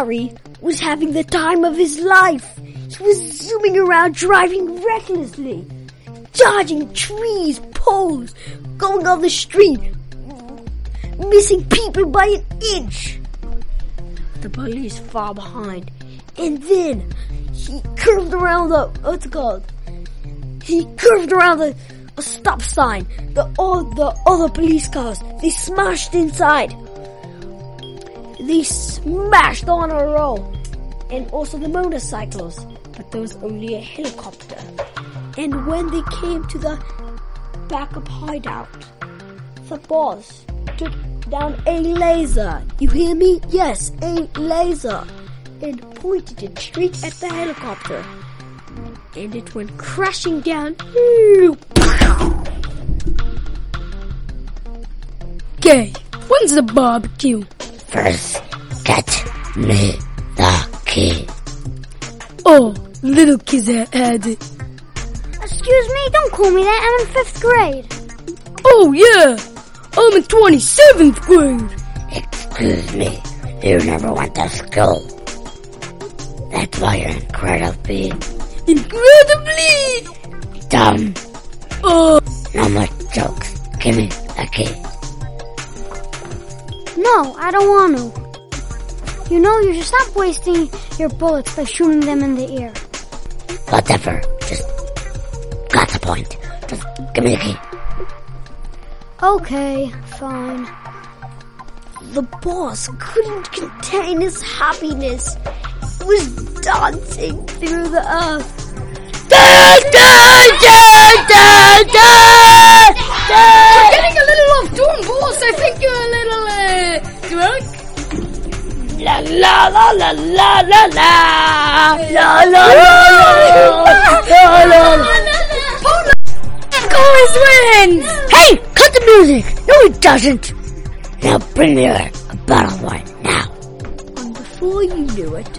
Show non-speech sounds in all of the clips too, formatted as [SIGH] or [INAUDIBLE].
Harry was having the time of his life. He was zooming around driving recklessly, dodging trees, poles, going on the street, missing people by an inch. The police far behind. And then he curved around the what's it called? He curved around the a stop sign. The all the other police cars they smashed inside. They smashed on a roll. and also the motorcycles. But there was only a helicopter. And when they came to the backup hideout, the boss took down a laser. You hear me? Yes, a laser. And pointed it straight at the helicopter. And it went crashing down. Okay, when's the barbecue? First, get me the key. Oh, little Kizette had it. Excuse me, don't call me that. I'm in fifth grade. Oh yeah, I'm in 27th grade. Excuse me, you never went to school. That's why you're incredibly Incredibly! dumb. Oh, No more jokes. Give me the key. No, I don't want to. You know, you should stop wasting your bullets by shooting them in the air. Whatever. Just got the point. Just give me the key. Okay, fine. The boss couldn't contain his happiness. He was dancing through the earth. You're La la la la la la la la la la la la. Chorus wins. Hey, cut the music. No, it doesn't. Now bring me a, a bottle of wine now. And before you knew it,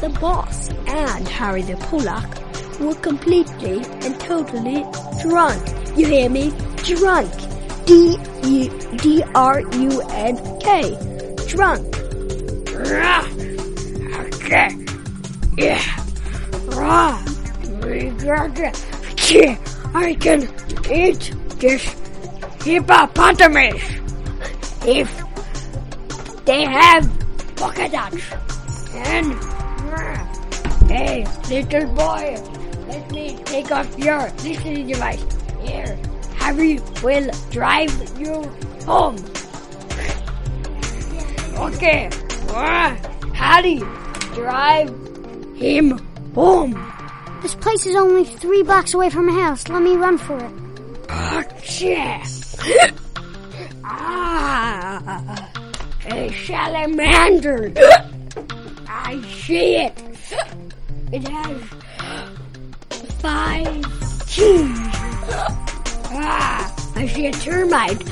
the boss and Harry the Pollock were completely and totally drunk. You hear me? Drunk. D U D R U N K. Drunk. Okay. Yeah. Yeah, I can eat this hippopotamus if they have polka dots. Uh, and uh, hey, little boy, let me take off your listening device. Here, Harry will drive you home. [LAUGHS] Okay. Ah, Harry, drive him home. This place is only three blocks away from my house. Let me run for it. Oh, yeah. [LAUGHS] ah, a salamander. I see it. It has five teeth. Ah, I see a termite.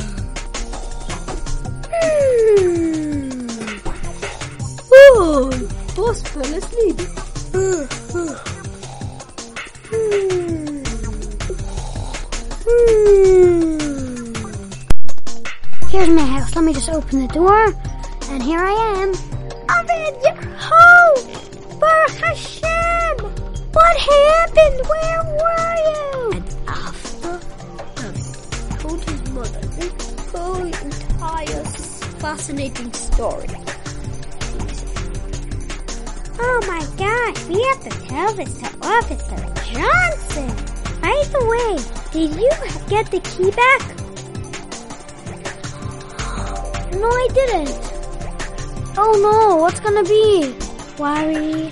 [SIGHS] Oh, boss fell asleep. Here's my house. Let me just open the door. And here I am. Fascinating story. Oh my gosh, we have to tell this to Officer Johnson. By the way, did you get the key back? No, I didn't. Oh no, what's gonna be? Worry.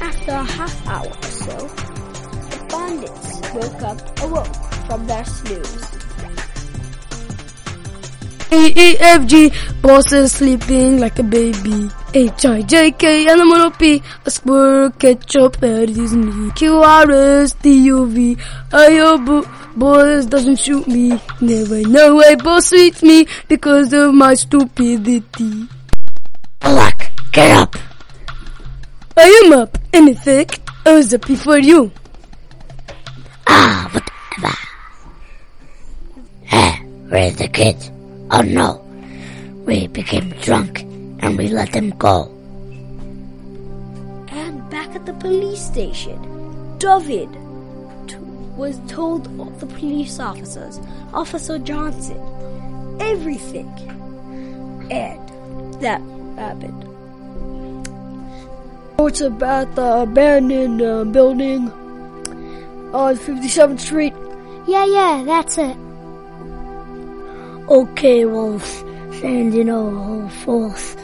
After a half hour or so, the bandits woke up, awoke from their snooze. A E F G, boss is sleeping like a baby. H I J K and I'm gonna squirrel ketchup that is me. Q R S T U V. I hope boss doesn't shoot me. Never know why boss sweets me because of my stupidity. Luck, get up. I am up. In effect, I was up before you. Ah, whatever. Hey, where's the kid? Oh no, we became drunk and we let them go. And back at the police station, David t- was told all the police officers, Officer Johnson, everything. And that happened. Oh, it's about the abandoned uh, building on 57th Street. Yeah, yeah, that's it. Okay, well, saying, you know, whole force,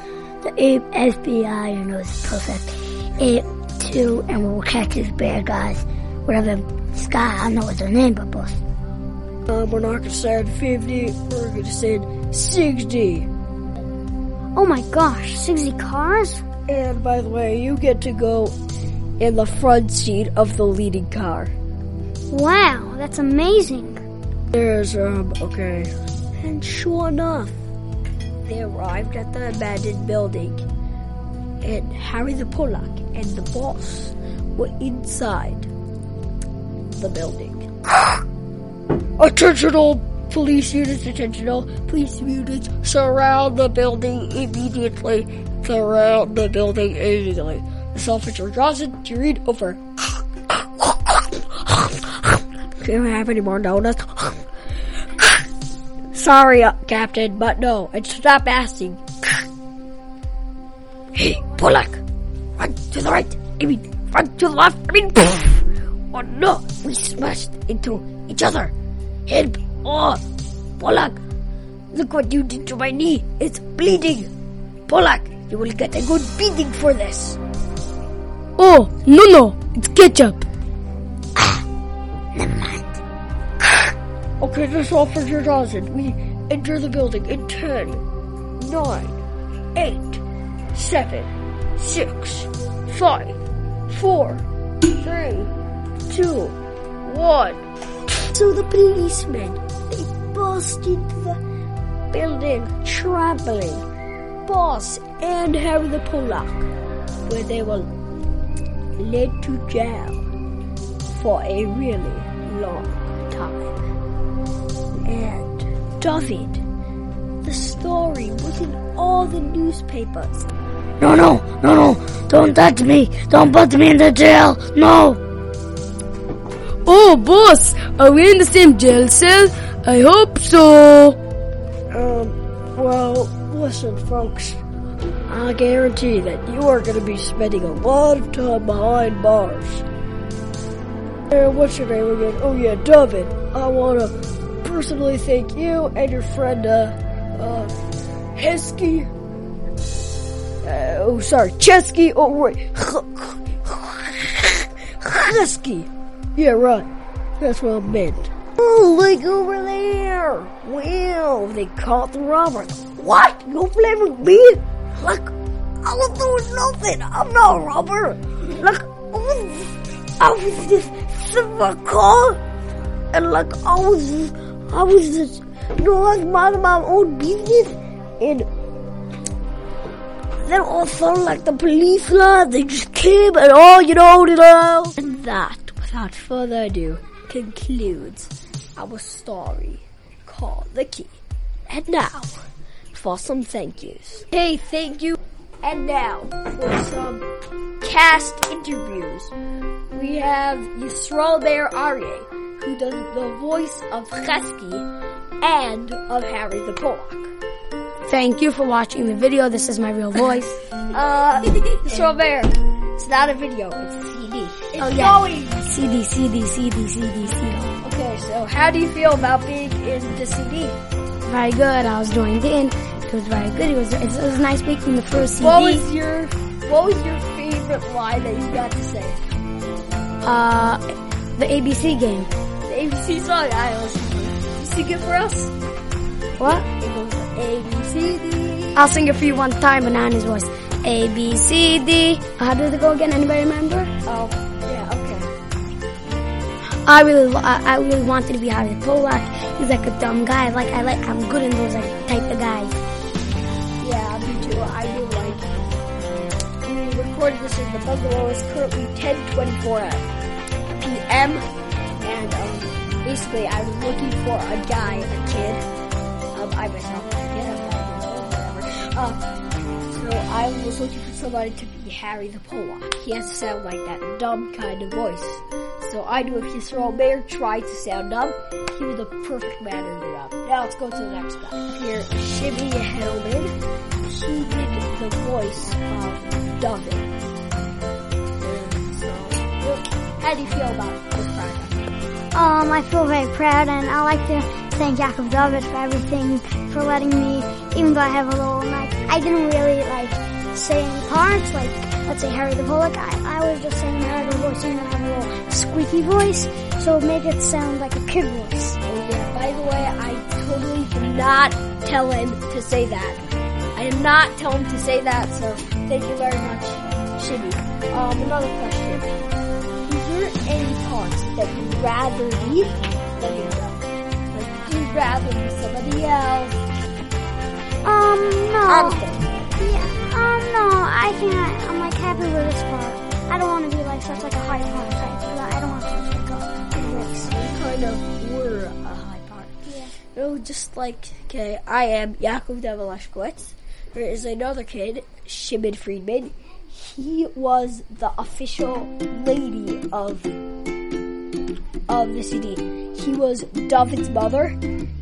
the A- FBI, you know, is perfect. Eight, two, and we'll catch these bad guys. Whatever, Sky, I don't know what their name, but boss. Um, we're not gonna say 50, we're gonna say 60. Oh my gosh, 60 cars? And by the way, you get to go in the front seat of the leading car. Wow, that's amazing. There's, um, okay. And sure enough, they arrived at the abandoned building. And Harry the Pollock and the boss were inside the building. [GASPS] Attention all police units, attention all police units, surround the building immediately. Surround the building immediately. This Officer Johnson, to read over. Can't have any more donuts. Sorry, uh, Captain, but no. And stop asking. [LAUGHS] Hey, Pollock, run to the right. I mean, run to the left. I mean, [LAUGHS] oh no, we smashed into each other. Help! Oh, Pollock, look what you did to my knee. It's bleeding. Pollock, you will get a good beating for this. Oh, no, no, it's ketchup. Okay, this is Officer Johnson. We enter the building in 10, 9, 8, 7, 6, 5, 4, 3, 2, 1. So the policemen, they burst into the building, trampling Boss and Harry the Pollock, where they were led to jail for a really long time. And David, the story was in all the newspapers. No, no, no, no. Don't touch me. Don't put me in the jail. No. Oh, boss, are we in the same jail cell? I hope so. Um, well, listen, folks. I guarantee that you are going to be spending a lot of time behind bars. And what's your name again? Oh yeah, David. I want to personally thank you and your friend, uh, uh, Hesky. Uh, oh, sorry, Chesky. Oh, wait. Husky. Yeah, right. That's what I meant. Oh, look over there. Well, they caught the robber. What? You blaming me? Look, I was doing nothing. I'm not a robber. Look, I was, I was just sitting in my car. And like, I was, I was just, you know, like minding my own business. And then all of a sudden, like the police line, they just came and all, you know, you know. And that, without further ado, concludes our story called The Key. And now, for some thank yous. Hey, thank you. And now, for some cast interviews, we have Yisrael Bear Aryeh, who does the voice of Chesky and of Harry the Pollock. Thank you for watching the video. This is my real [LAUGHS] voice. Uh, Bear, it's not a video, it's a CD. It's Oh, yeah. CD, CD, CD, CD, CD. Okay, so how do you feel about being in the CD? Very good. I was joined in. It was very good. It was, it was nice making the first CD. What was your What was your favorite line that you got to say? uh, the ABC game. ABC song I to. Sing it for us. What? It goes A B C D. I'll sing it for you one time, but not in his voice. A, B, C, D. How does it go again? Anybody remember? Oh, yeah, okay. I really, I, I really wanted to be Harry Pollock. He's like a dumb guy. Like I like, I'm good in those like type of guys. Yeah, me too. I do like. We recorded this in the bungalow. It's currently 10:24 p.m. Um, basically, I was looking for a guy, a kid. Um, I myself, yeah, whatever. Uh, so I was looking for somebody to be Harry the Pollock. He has to sound like that dumb kind of voice. So I knew if Yisrael Mayer tried to sound dumb, he was the perfect man to do that. Now let's go to the next guy. Here, Shimmy Heddleman. He did the voice of. And so, how do you feel about this project? Um, I feel very proud and I like to thank Jacob David for everything, for letting me, even though I have a little, like, I didn't really, like, say any parts, like, let's say Harry the Pollock, I, I was just saying Harry the voice, and I have a little squeaky voice, so make it sound like a kid voice. Oh yeah, by the way, I totally did not tell him to say that. I did not tell him to say that, so thank you very much, Shimmy. Um, another question. Is there any parts that you'd rather leave than you don't? Like, do you rather be somebody else? Um, no. Yeah, um, no, I I, I'm like happy with this part. I don't want to be like such like a high part, right? 'Cause I don't want to be like a voice. Kind of were a high part. Yeah. No, just like, okay, I am Yakov Develashkowitz. There is another kid, Shimon Friedman. He was the official lady of of the city. He was David's mother,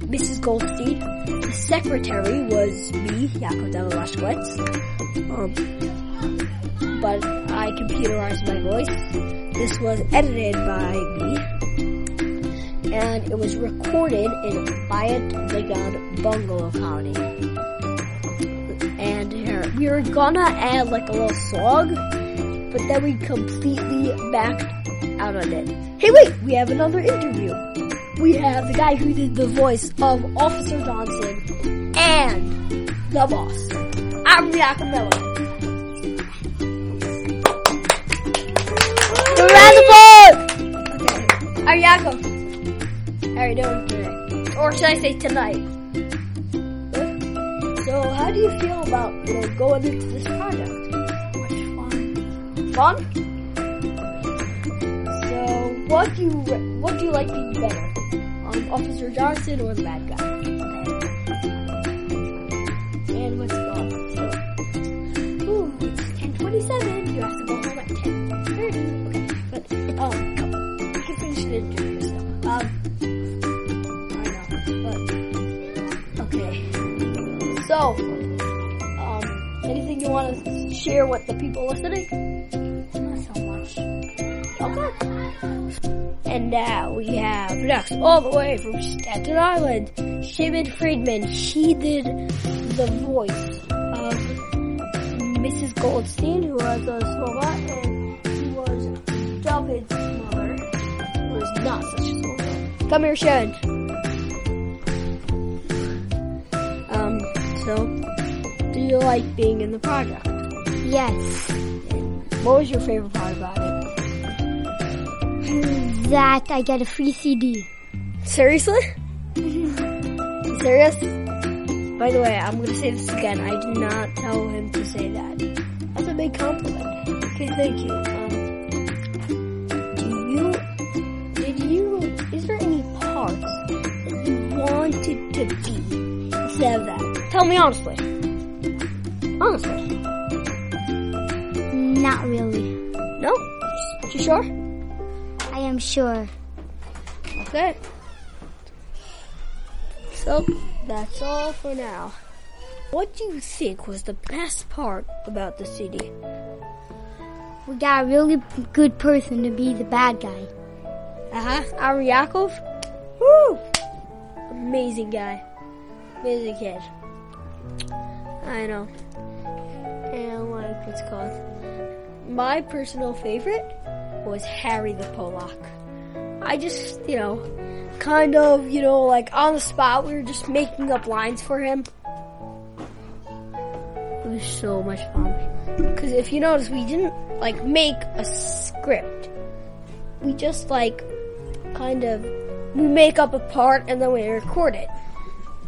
Mrs. Goldstein. The secretary was me, Yakov Develashkowitz. Um, but I computerized my voice. This was edited by me and it was recorded in Bayat Vegan Bungalow County. And here, we were gonna add like a little song, but then we completely backed out on it. Hey wait, we have another interview. We have the guy who did the voice of Officer Johnson and the boss. I'm Yakamella. Round of applause! Okay. Yakov. How are you doing today? Or should I say tonight? How do you feel about you know, going into this project? Fun. Fun? So, what do you what do you like being better, um, Officer Johnson or the bad guy? And what's going share with the people listening? Not so much. Okay. And now we have next, all the way from Staten Island, Shimon Friedman. She did the voice of Mrs. Goldstein, who was a Slovak, and she was David's mother, who was not such a Slovak. Come here, Sharon. Um, so, do you like being in the project? Yes. What was your favorite part about it? That I get a free CD. Seriously? Serious? By the way, I'm gonna say this again. I did not tell him to say that. That's a big compliment. Okay, thank you. Um, do you, did you, is there any parts that you wanted to be instead of that? Tell me honestly. Honestly. Not really. No? You sure? I am sure. Okay. So, that's all for now. What do you think was the best part about the city? We got a really good person to be the bad guy. Uh-huh. Aryakov? Woo! Amazing guy. Amazing kid. I know. And like what's it called? My personal favorite was Harry the Pollock. I just, you know, kind of, you know, like on the spot, we were just making up lines for him. It was so much fun. Because if you notice, we didn't like make a script. We just like kind of we make up a part and then we record it.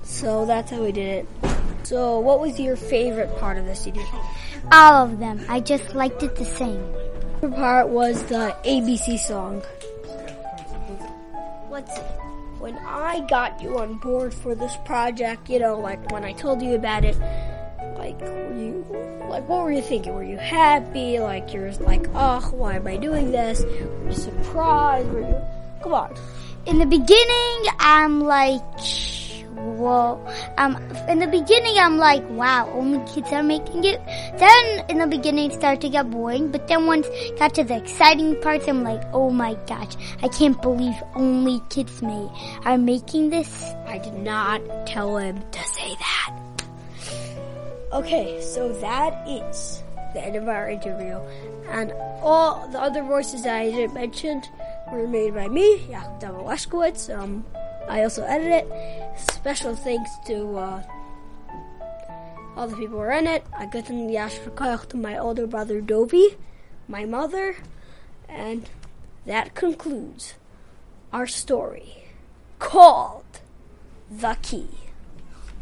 So that's how we did it. So what was your favorite part of the CD? All of them. I just liked it the same. favorite part was the ABC song. Let's see. When I got you on board for this project, you know, like when I told you about it, Like, were you, like, what were you thinking? Were you happy? Like, you're like, oh, why am I doing this? Were you surprised? Were you, come on. In the beginning, I'm like, whoa. Um, in the beginning, I'm like, wow, only kids are making it. Then in the beginning, it started to get boring. But then once got to the exciting parts, I'm like, oh my gosh, I can't believe only kids may are making this. I did not tell him to say that. Okay, so that is the end of our interview. And all the other voices that I didn't mention were made by me, David Leskowitz. Um, I also edit it. Special thanks to uh, all the people who are in it. I got in the Ashford to my older brother Dovey, my mother, and that concludes our story called The Key.